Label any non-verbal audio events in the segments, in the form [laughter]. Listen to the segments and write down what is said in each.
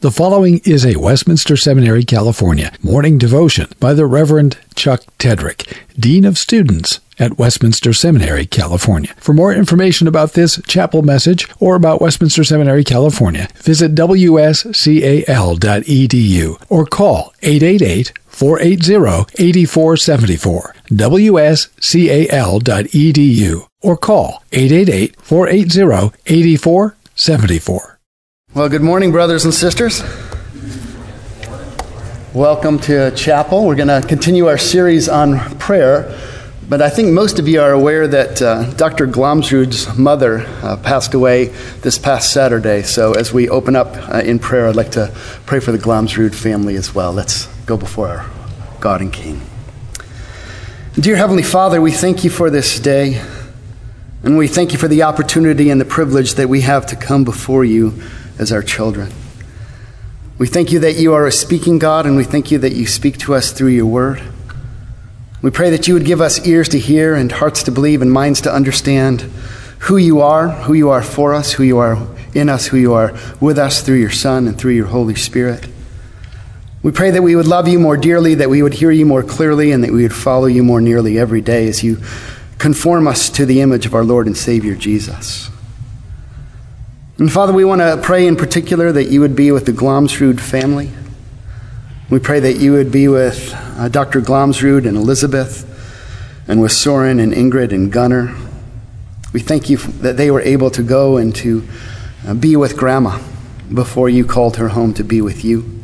The following is a Westminster Seminary, California morning devotion by the Reverend Chuck Tedrick, Dean of Students at Westminster Seminary, California. For more information about this chapel message or about Westminster Seminary, California, visit wscal.edu or call 888 480 8474. wscal.edu or call 888 480 8474. Well, good morning, brothers and sisters. Welcome to chapel. We're going to continue our series on prayer. But I think most of you are aware that uh, Dr. Glomsrud's mother uh, passed away this past Saturday. So as we open up uh, in prayer, I'd like to pray for the Glomsrud family as well. Let's go before our God and King. Dear Heavenly Father, we thank you for this day. And we thank you for the opportunity and the privilege that we have to come before you as our children. We thank you that you are a speaking God, and we thank you that you speak to us through your word. We pray that you would give us ears to hear and hearts to believe and minds to understand who you are, who you are for us, who you are in us, who you are with us through your Son and through your Holy Spirit. We pray that we would love you more dearly, that we would hear you more clearly, and that we would follow you more nearly every day as you conform us to the image of our Lord and Savior Jesus. And Father, we want to pray in particular that you would be with the Glomsrud family. We pray that you would be with uh, Dr. Glomsrud and Elizabeth, and with Soren and Ingrid and Gunnar. We thank you that they were able to go and to uh, be with Grandma before you called her home to be with you.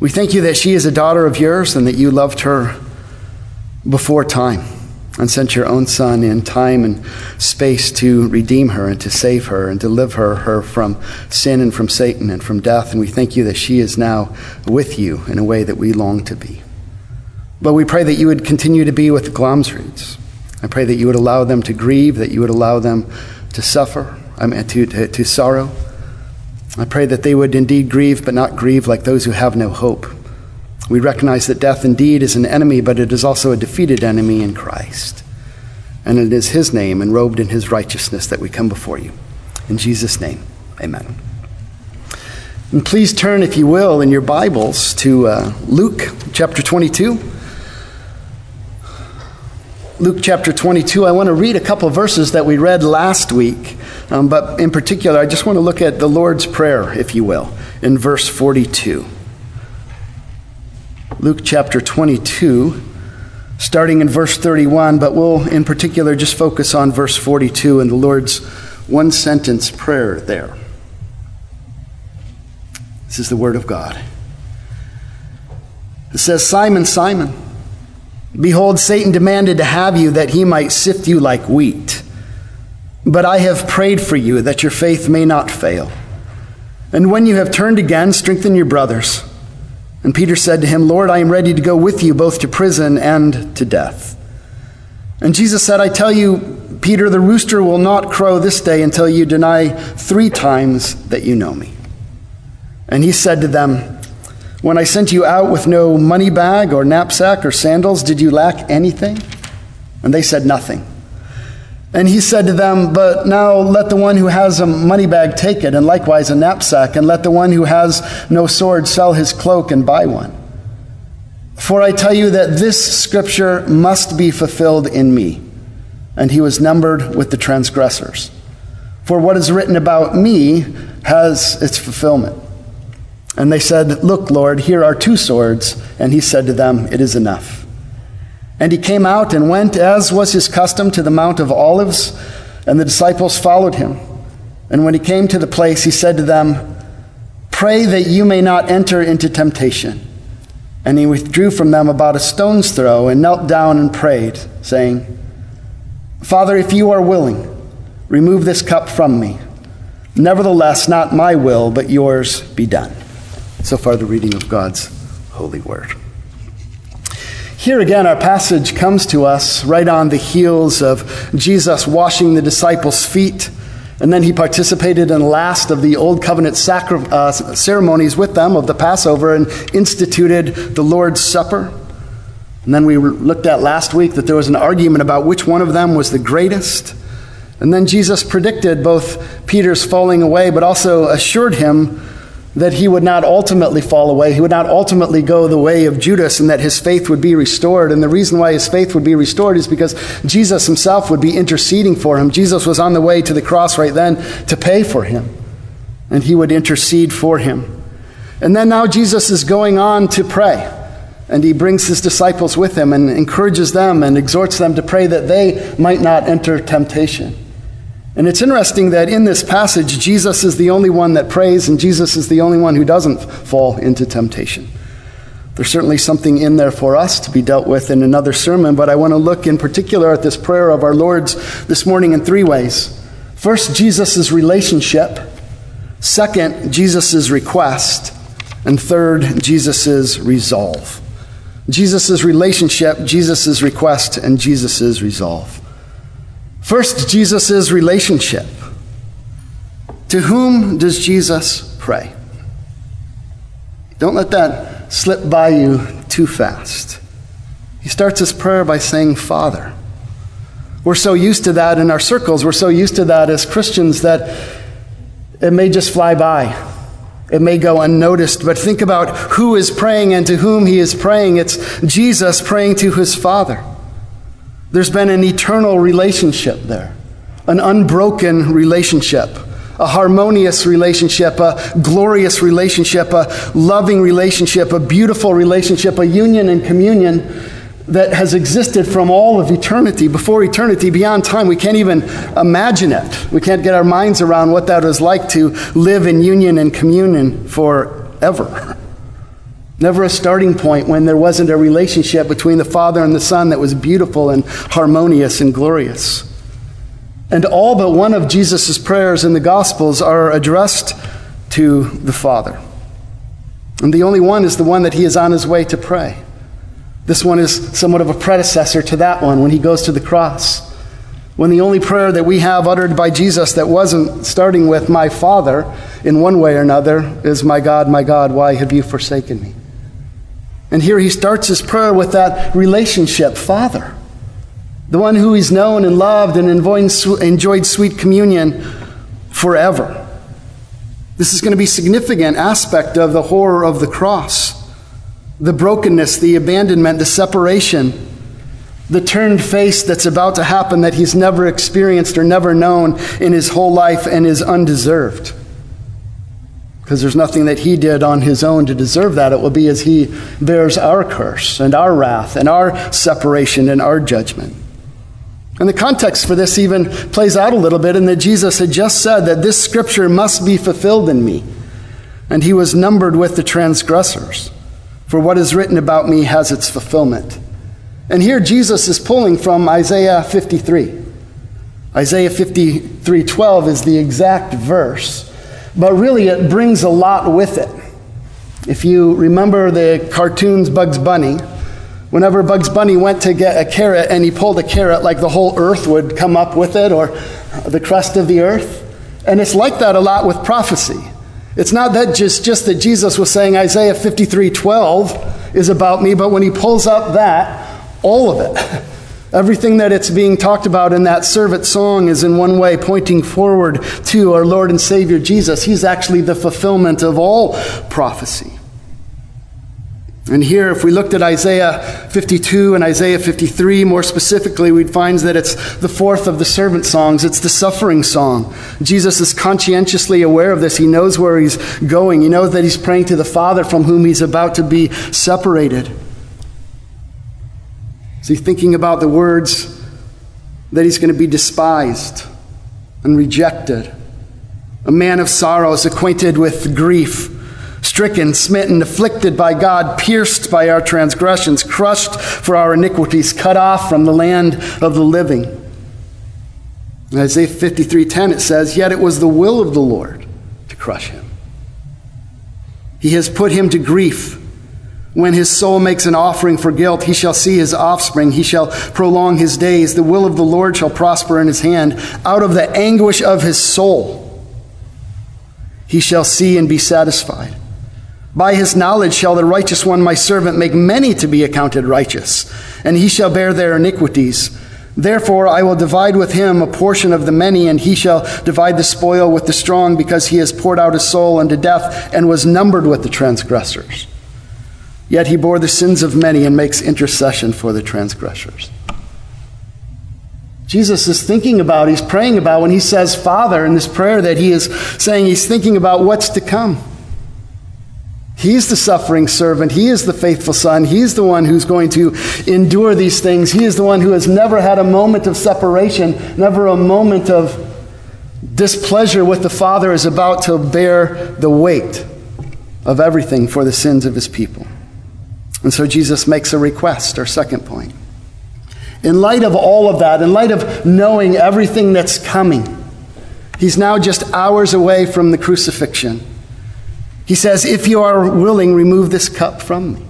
We thank you that she is a daughter of yours and that you loved her before time and sent your own Son in time and space to redeem her and to save her and deliver her from sin and from Satan and from death. And we thank you that she is now with you in a way that we long to be. But we pray that you would continue to be with the Glomsruds. I pray that you would allow them to grieve, that you would allow them to suffer, I mean, to, to, to sorrow. I pray that they would indeed grieve, but not grieve like those who have no hope we recognize that death indeed is an enemy, but it is also a defeated enemy in Christ. And it is His name, enrobed in His righteousness, that we come before you. In Jesus' name, amen. And please turn, if you will, in your Bibles to uh, Luke chapter 22. Luke chapter 22. I want to read a couple verses that we read last week, um, but in particular, I just want to look at the Lord's Prayer, if you will, in verse 42. Luke chapter 22, starting in verse 31, but we'll in particular just focus on verse 42 and the Lord's one sentence prayer there. This is the Word of God. It says, Simon, Simon, behold, Satan demanded to have you that he might sift you like wheat. But I have prayed for you that your faith may not fail. And when you have turned again, strengthen your brothers. And Peter said to him, Lord, I am ready to go with you both to prison and to death. And Jesus said, I tell you, Peter, the rooster will not crow this day until you deny three times that you know me. And he said to them, When I sent you out with no money bag or knapsack or sandals, did you lack anything? And they said, Nothing. And he said to them, But now let the one who has a money bag take it, and likewise a knapsack, and let the one who has no sword sell his cloak and buy one. For I tell you that this scripture must be fulfilled in me. And he was numbered with the transgressors. For what is written about me has its fulfillment. And they said, Look, Lord, here are two swords. And he said to them, It is enough. And he came out and went, as was his custom, to the Mount of Olives, and the disciples followed him. And when he came to the place, he said to them, Pray that you may not enter into temptation. And he withdrew from them about a stone's throw and knelt down and prayed, saying, Father, if you are willing, remove this cup from me. Nevertheless, not my will, but yours be done. So far, the reading of God's holy word. Here again, our passage comes to us right on the heels of Jesus washing the disciples' feet. And then he participated in the last of the Old Covenant sacri- uh, ceremonies with them of the Passover and instituted the Lord's Supper. And then we looked at last week that there was an argument about which one of them was the greatest. And then Jesus predicted both Peter's falling away, but also assured him that he would not ultimately fall away. He would not ultimately go the way of Judas, and that his faith would be restored. And the reason why his faith would be restored is because Jesus himself would be interceding for him. Jesus was on the way to the cross right then to pay for him, and he would intercede for him. And then now Jesus is going on to pray. And he brings his disciples with him and encourages them and exhorts them to pray that they might not enter temptation. And it's interesting that in this passage, Jesus is the only one that prays, and Jesus is the only one who doesn't fall into temptation. There's certainly something in there for us to be dealt with in another sermon, but I want to look in particular at this prayer of our Lord's this morning in three ways. First, Jesus' relationship. Second, Jesus' request. And third, Jesus' resolve. Jesus' relationship, Jesus' request, and Jesus' resolve. First, Jesus' relationship. To whom does Jesus pray? Don't let that slip by you too fast. He starts his prayer by saying, Father. We're so used to that in our circles. We're so used to that as Christians that it may just fly by. It may go unnoticed, but think about who is praying and to whom he is praying. It's Jesus praying to his Father. There's been an eternal relationship there, an unbroken relationship, a harmonious relationship, a glorious relationship, a loving relationship, a beautiful relationship, a union and communion that has existed from all of eternity, before eternity, beyond time. We can't even imagine it. We can't get our minds around what that is like to live in union and communion forever. [laughs] Never a starting point when there wasn't a relationship between the Father and the Son that was beautiful and harmonious and glorious. And all but one of Jesus' prayers in the Gospels are addressed to the Father. And the only one is the one that he is on his way to pray. This one is somewhat of a predecessor to that one when he goes to the cross. When the only prayer that we have uttered by Jesus that wasn't starting with, My Father, in one way or another, is, My God, my God, why have you forsaken me? And here he starts his prayer with that relationship, Father, the one who he's known and loved and enjoyed sweet communion forever. This is going to be a significant aspect of the horror of the cross. The brokenness, the abandonment, the separation, the turned face that's about to happen that he's never experienced or never known in his whole life and is undeserved because there's nothing that he did on his own to deserve that. It will be as he bears our curse and our wrath and our separation and our judgment. And the context for this even plays out a little bit in that Jesus had just said that this scripture must be fulfilled in me. And he was numbered with the transgressors. For what is written about me has its fulfillment. And here Jesus is pulling from Isaiah 53. Isaiah 53:12 is the exact verse but really it brings a lot with it. If you remember the cartoons Bugs Bunny, whenever Bugs Bunny went to get a carrot and he pulled a carrot, like the whole earth would come up with it or the crust of the earth. And it's like that a lot with prophecy. It's not that just, just that Jesus was saying Isaiah 53 12 is about me, but when he pulls up that, all of it. [laughs] Everything that it's being talked about in that servant song is in one way pointing forward to our Lord and Savior Jesus. He's actually the fulfillment of all prophecy. And here, if we looked at Isaiah 52 and Isaiah 53 more specifically, we'd find that it's the fourth of the servant songs. It's the suffering song. Jesus is conscientiously aware of this. He knows where he's going. He knows that he's praying to the Father from whom he's about to be separated. Is he thinking about the words that he's going to be despised and rejected? A man of sorrows, acquainted with grief, stricken, smitten, afflicted by God, pierced by our transgressions, crushed for our iniquities, cut off from the land of the living. In Isaiah 53:10 it says, "Yet it was the will of the Lord to crush him. He has put him to grief." When his soul makes an offering for guilt, he shall see his offspring. He shall prolong his days. The will of the Lord shall prosper in his hand. Out of the anguish of his soul, he shall see and be satisfied. By his knowledge shall the righteous one, my servant, make many to be accounted righteous, and he shall bear their iniquities. Therefore, I will divide with him a portion of the many, and he shall divide the spoil with the strong, because he has poured out his soul unto death and was numbered with the transgressors. Yet he bore the sins of many and makes intercession for the transgressors. Jesus is thinking about, he's praying about when he says Father in this prayer that he is saying he's thinking about what's to come. He's the suffering servant. He is the faithful son. He's the one who's going to endure these things. He is the one who has never had a moment of separation, never a moment of displeasure with the Father, is about to bear the weight of everything for the sins of his people. And so Jesus makes a request, our second point. In light of all of that, in light of knowing everything that's coming, he's now just hours away from the crucifixion. He says, If you are willing, remove this cup from me.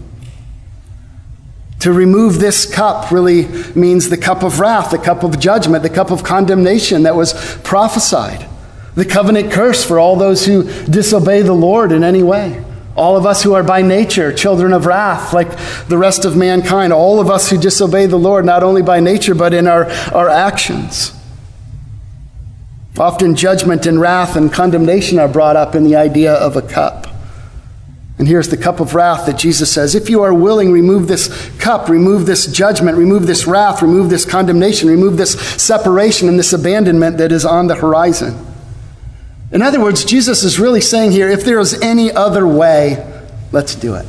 To remove this cup really means the cup of wrath, the cup of judgment, the cup of condemnation that was prophesied, the covenant curse for all those who disobey the Lord in any way. All of us who are by nature children of wrath, like the rest of mankind, all of us who disobey the Lord, not only by nature, but in our, our actions. Often judgment and wrath and condemnation are brought up in the idea of a cup. And here's the cup of wrath that Jesus says if you are willing, remove this cup, remove this judgment, remove this wrath, remove this condemnation, remove this separation and this abandonment that is on the horizon. In other words, Jesus is really saying here if there is any other way, let's do it.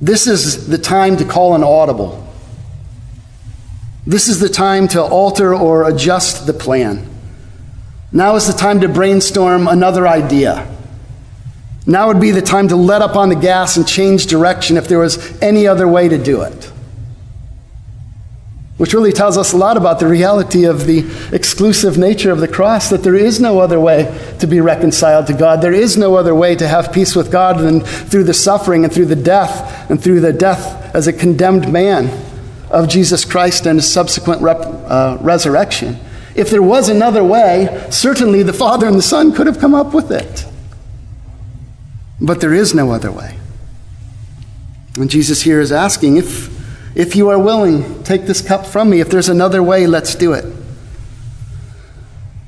This is the time to call an audible. This is the time to alter or adjust the plan. Now is the time to brainstorm another idea. Now would be the time to let up on the gas and change direction if there was any other way to do it. Which really tells us a lot about the reality of the exclusive nature of the cross, that there is no other way to be reconciled to God. There is no other way to have peace with God than through the suffering and through the death and through the death as a condemned man of Jesus Christ and his subsequent rep, uh, resurrection. If there was another way, certainly the Father and the Son could have come up with it. But there is no other way. And Jesus here is asking if, if you are willing, take this cup from me. If there's another way, let's do it.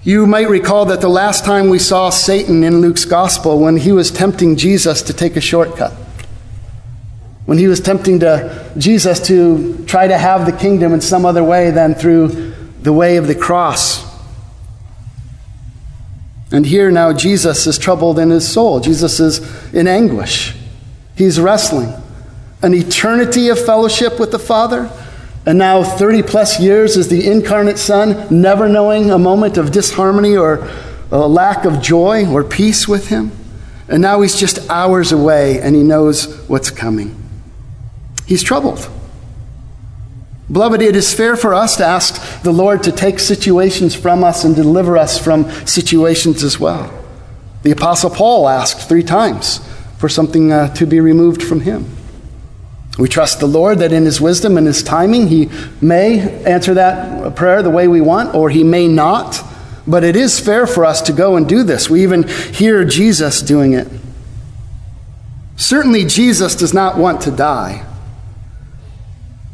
You might recall that the last time we saw Satan in Luke's gospel when he was tempting Jesus to take a shortcut when he was tempting to Jesus to try to have the kingdom in some other way than through the way of the cross. And here now Jesus is troubled in his soul. Jesus is in anguish. He's wrestling an eternity of fellowship with the Father, and now 30 plus years as the incarnate Son, never knowing a moment of disharmony or a lack of joy or peace with him. And now he's just hours away and he knows what's coming he's troubled. Beloved, it is fair for us to ask the Lord to take situations from us and deliver us from situations as well. The Apostle Paul asked three times for something uh, to be removed from him. We trust the Lord that in His wisdom and His timing, He may answer that prayer the way we want, or He may not. But it is fair for us to go and do this. We even hear Jesus doing it. Certainly, Jesus does not want to die.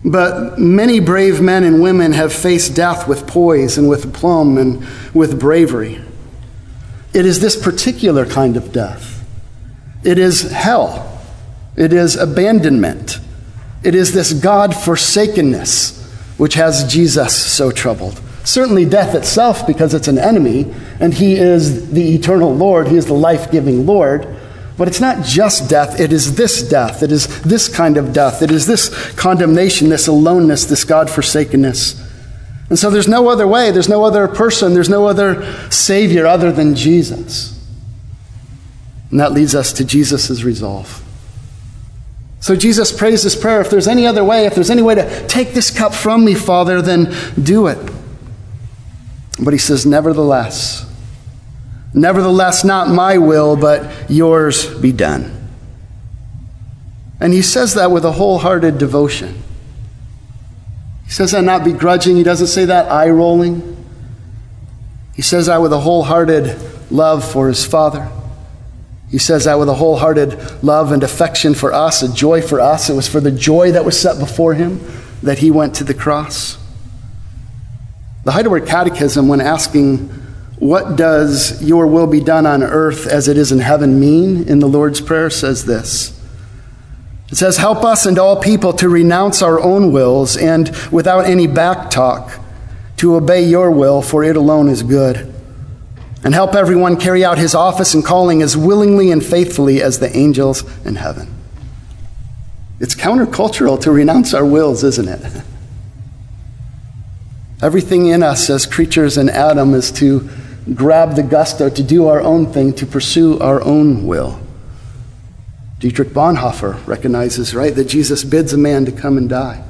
But many brave men and women have faced death with poise and with aplomb and with bravery. It is this particular kind of death. It is hell. It is abandonment. It is this God forsakenness which has Jesus so troubled. Certainly, death itself, because it's an enemy, and He is the eternal Lord, He is the life giving Lord. But it's not just death, it is this death. It is this kind of death. It is this condemnation, this aloneness, this God forsakenness. And so there's no other way, there's no other person, there's no other Savior other than Jesus. And that leads us to Jesus' resolve. So Jesus prays this prayer if there's any other way, if there's any way to take this cup from me, Father, then do it. But he says, Nevertheless, Nevertheless, not my will, but yours be done. And he says that with a wholehearted devotion. He says that not begrudging. He doesn't say that eye rolling. He says that with a wholehearted love for his Father. He says that with a wholehearted love and affection for us, a joy for us. It was for the joy that was set before him that he went to the cross? The Heidelberg Catechism, when asking, What does your will be done on earth as it is in heaven mean in the Lord's Prayer, says this. It says, Help us and all people to renounce our own wills and, without any back talk, to obey your will, for it alone is good. And help everyone carry out his office and calling as willingly and faithfully as the angels in heaven. It's countercultural to renounce our wills, isn't it? [laughs] Everything in us as creatures in Adam is to grab the gusto, to do our own thing, to pursue our own will. Dietrich Bonhoeffer recognizes, right, that Jesus bids a man to come and die.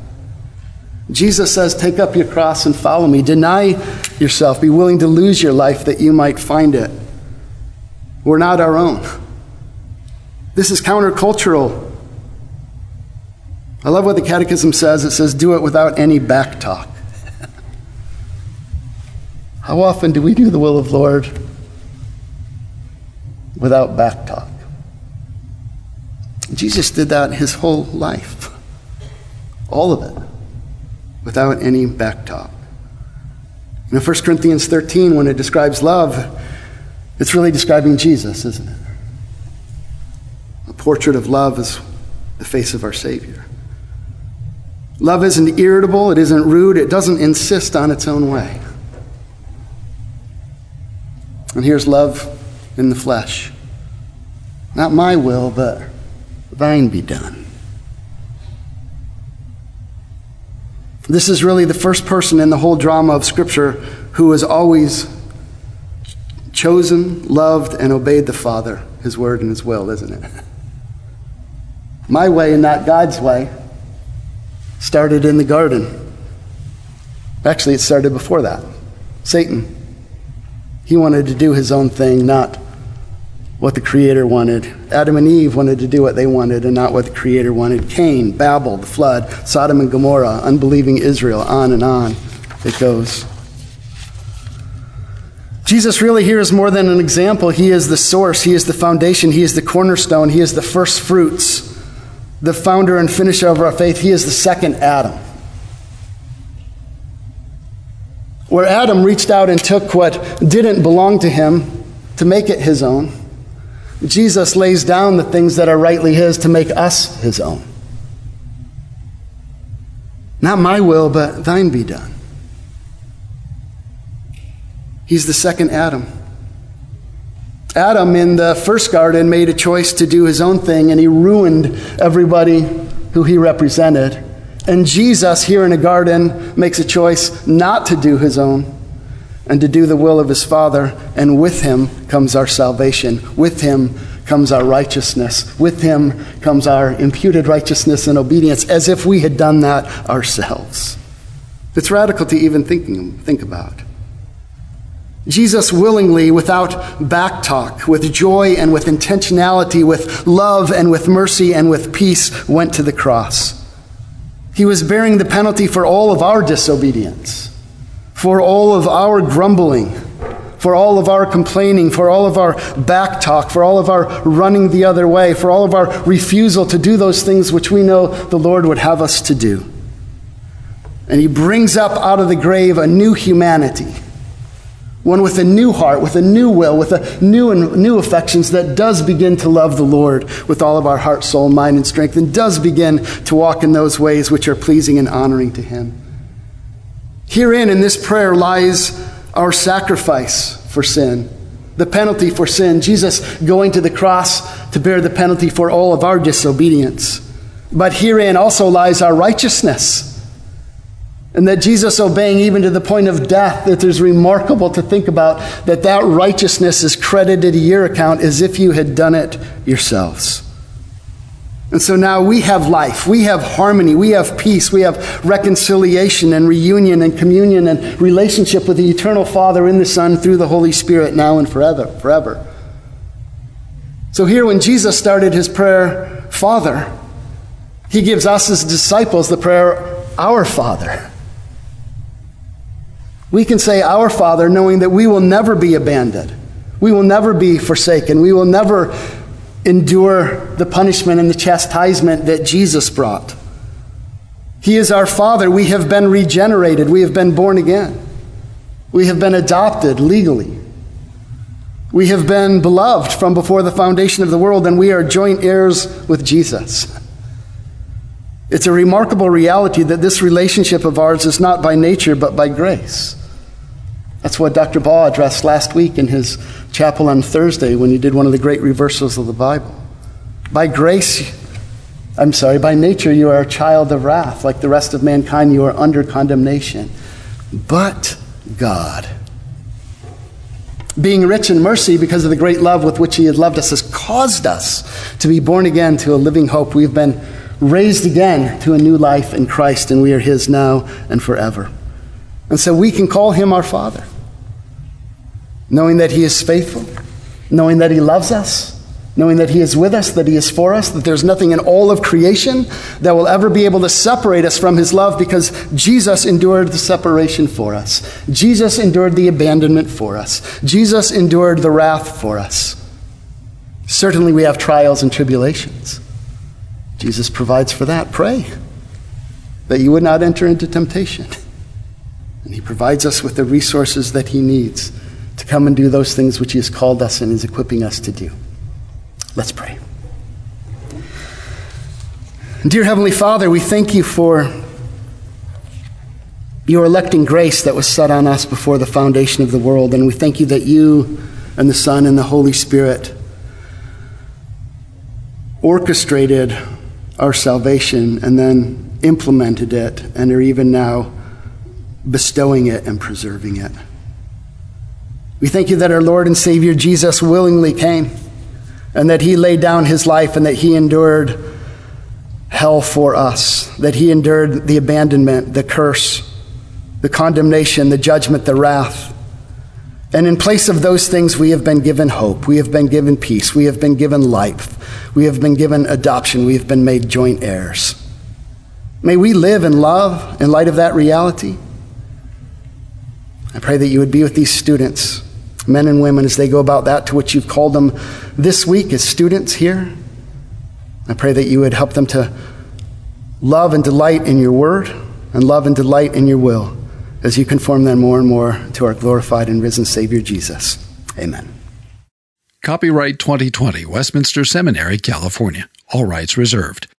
Jesus says, Take up your cross and follow me. Deny yourself. Be willing to lose your life that you might find it. We're not our own. This is countercultural. I love what the Catechism says. It says, Do it without any back talk. [laughs] How often do we do the will of Lord without back talk? Jesus did that his whole life. All of it. Without any back talk. In 1 Corinthians 13, when it describes love, it's really describing Jesus, isn't it? A portrait of love is the face of our Savior. Love isn't irritable, it isn't rude, it doesn't insist on its own way. And here's love in the flesh. Not my will, but thine be done. This is really the first person in the whole drama of Scripture who has always chosen, loved, and obeyed the Father, His word, and His will, isn't it? My way and not God's way started in the garden. Actually, it started before that. Satan he wanted to do his own thing, not what the Creator wanted. Adam and Eve wanted to do what they wanted and not what the Creator wanted. Cain, Babel, the flood, Sodom and Gomorrah, unbelieving Israel, on and on it goes. Jesus really here is more than an example. He is the source, He is the foundation, He is the cornerstone, He is the first fruits, the founder and finisher of our faith. He is the second Adam. where Adam reached out and took what didn't belong to him to make it his own, Jesus lays down the things that are rightly his to make us his own. Not my will, but thine be done. He's the second Adam. Adam in the first garden made a choice to do his own thing, and he ruined everybody who he represented. And Jesus, here in a garden, makes a choice not to do his own and to do the will of his Father. And with him comes our salvation. With him comes our righteousness. With him comes our imputed righteousness and obedience, as if we had done that ourselves. It's radical to even thinking, think about. Jesus willingly, without backtalk, with joy and with intentionality, with love and with mercy and with peace, went to the cross. He was bearing the penalty for all of our disobedience, for all of our grumbling, for all of our complaining, for all of our backtalk, for all of our running the other way, for all of our refusal to do those things which we know the Lord would have us to do. And he brings up out of the grave a new humanity one with a new heart, with a new will, with a new and new affections that does begin to love the Lord with all of our heart, soul, mind, and strength, and does begin to walk in those ways which are pleasing and honoring to Him. Herein, in this prayer, lies our sacrifice for sin, the penalty for sin. Jesus going to the cross to bear the penalty for all of our disobedience. But herein also lies our righteousness and that Jesus obeying even to the point of death, that is remarkable to think about that that righteousness is credited to your account as if you had done it yourselves. And so now we have life, we have harmony, we have peace, we have reconciliation and reunion and communion and relationship with the eternal Father in the Son through the Holy Spirit now and forever, forever. So here when Jesus started his prayer, Father, he gives us as disciples the prayer, Our Father. We can say, Our Father, knowing that we will never be abandoned. We will never be forsaken. We will never endure the punishment and the chastisement that Jesus brought. He is our Father. We have been regenerated. We have been born again. We have been adopted legally. We have been beloved from before the foundation of the world, and we are joint heirs with Jesus. It's a remarkable reality that this relationship of ours is not by nature, but by grace. That's what Dr. Baugh addressed last week in his chapel on Thursday when he did one of the great reversals of the Bible. By grace, I'm sorry, by nature, you are a child of wrath. Like the rest of mankind, you are under condemnation. But God, being rich in mercy because of the great love with which He has loved us, has caused us to be born again to a living hope. We've been raised again to a new life in Christ, and we are His now and forever. And so we can call Him our Father, knowing that He is faithful, knowing that He loves us, knowing that He is with us, that He is for us, that there's nothing in all of creation that will ever be able to separate us from His love because Jesus endured the separation for us. Jesus endured the abandonment for us. Jesus endured the wrath for us. Certainly, we have trials and tribulations. Jesus provides for that. Pray that you would not enter into temptation. And He provides us with the resources that He needs to come and do those things which He has called us and is equipping us to do. Let's pray. Dear Heavenly Father, we thank you for your electing grace that was set on us before the foundation of the world. And we thank you that you and the Son and the Holy Spirit orchestrated our salvation and then implemented it and are even now bestowing it and preserving it. We thank you that our Lord and Savior Jesus willingly came and that he laid down his life and that he endured hell for us, that he endured the abandonment, the curse, the condemnation, the judgment, the wrath. And in place of those things, we have been given hope. We have been given peace. We have been given life. We have been given adoption. We have been made joint heirs. May we live in love in light of that reality. I pray that you would be with these students, men and women, as they go about that to which you've called them this week as students here. I pray that you would help them to love and delight in your word and love and delight in your will as you conform them more and more to our glorified and risen Savior Jesus. Amen. Copyright 2020, Westminster Seminary, California. All rights reserved.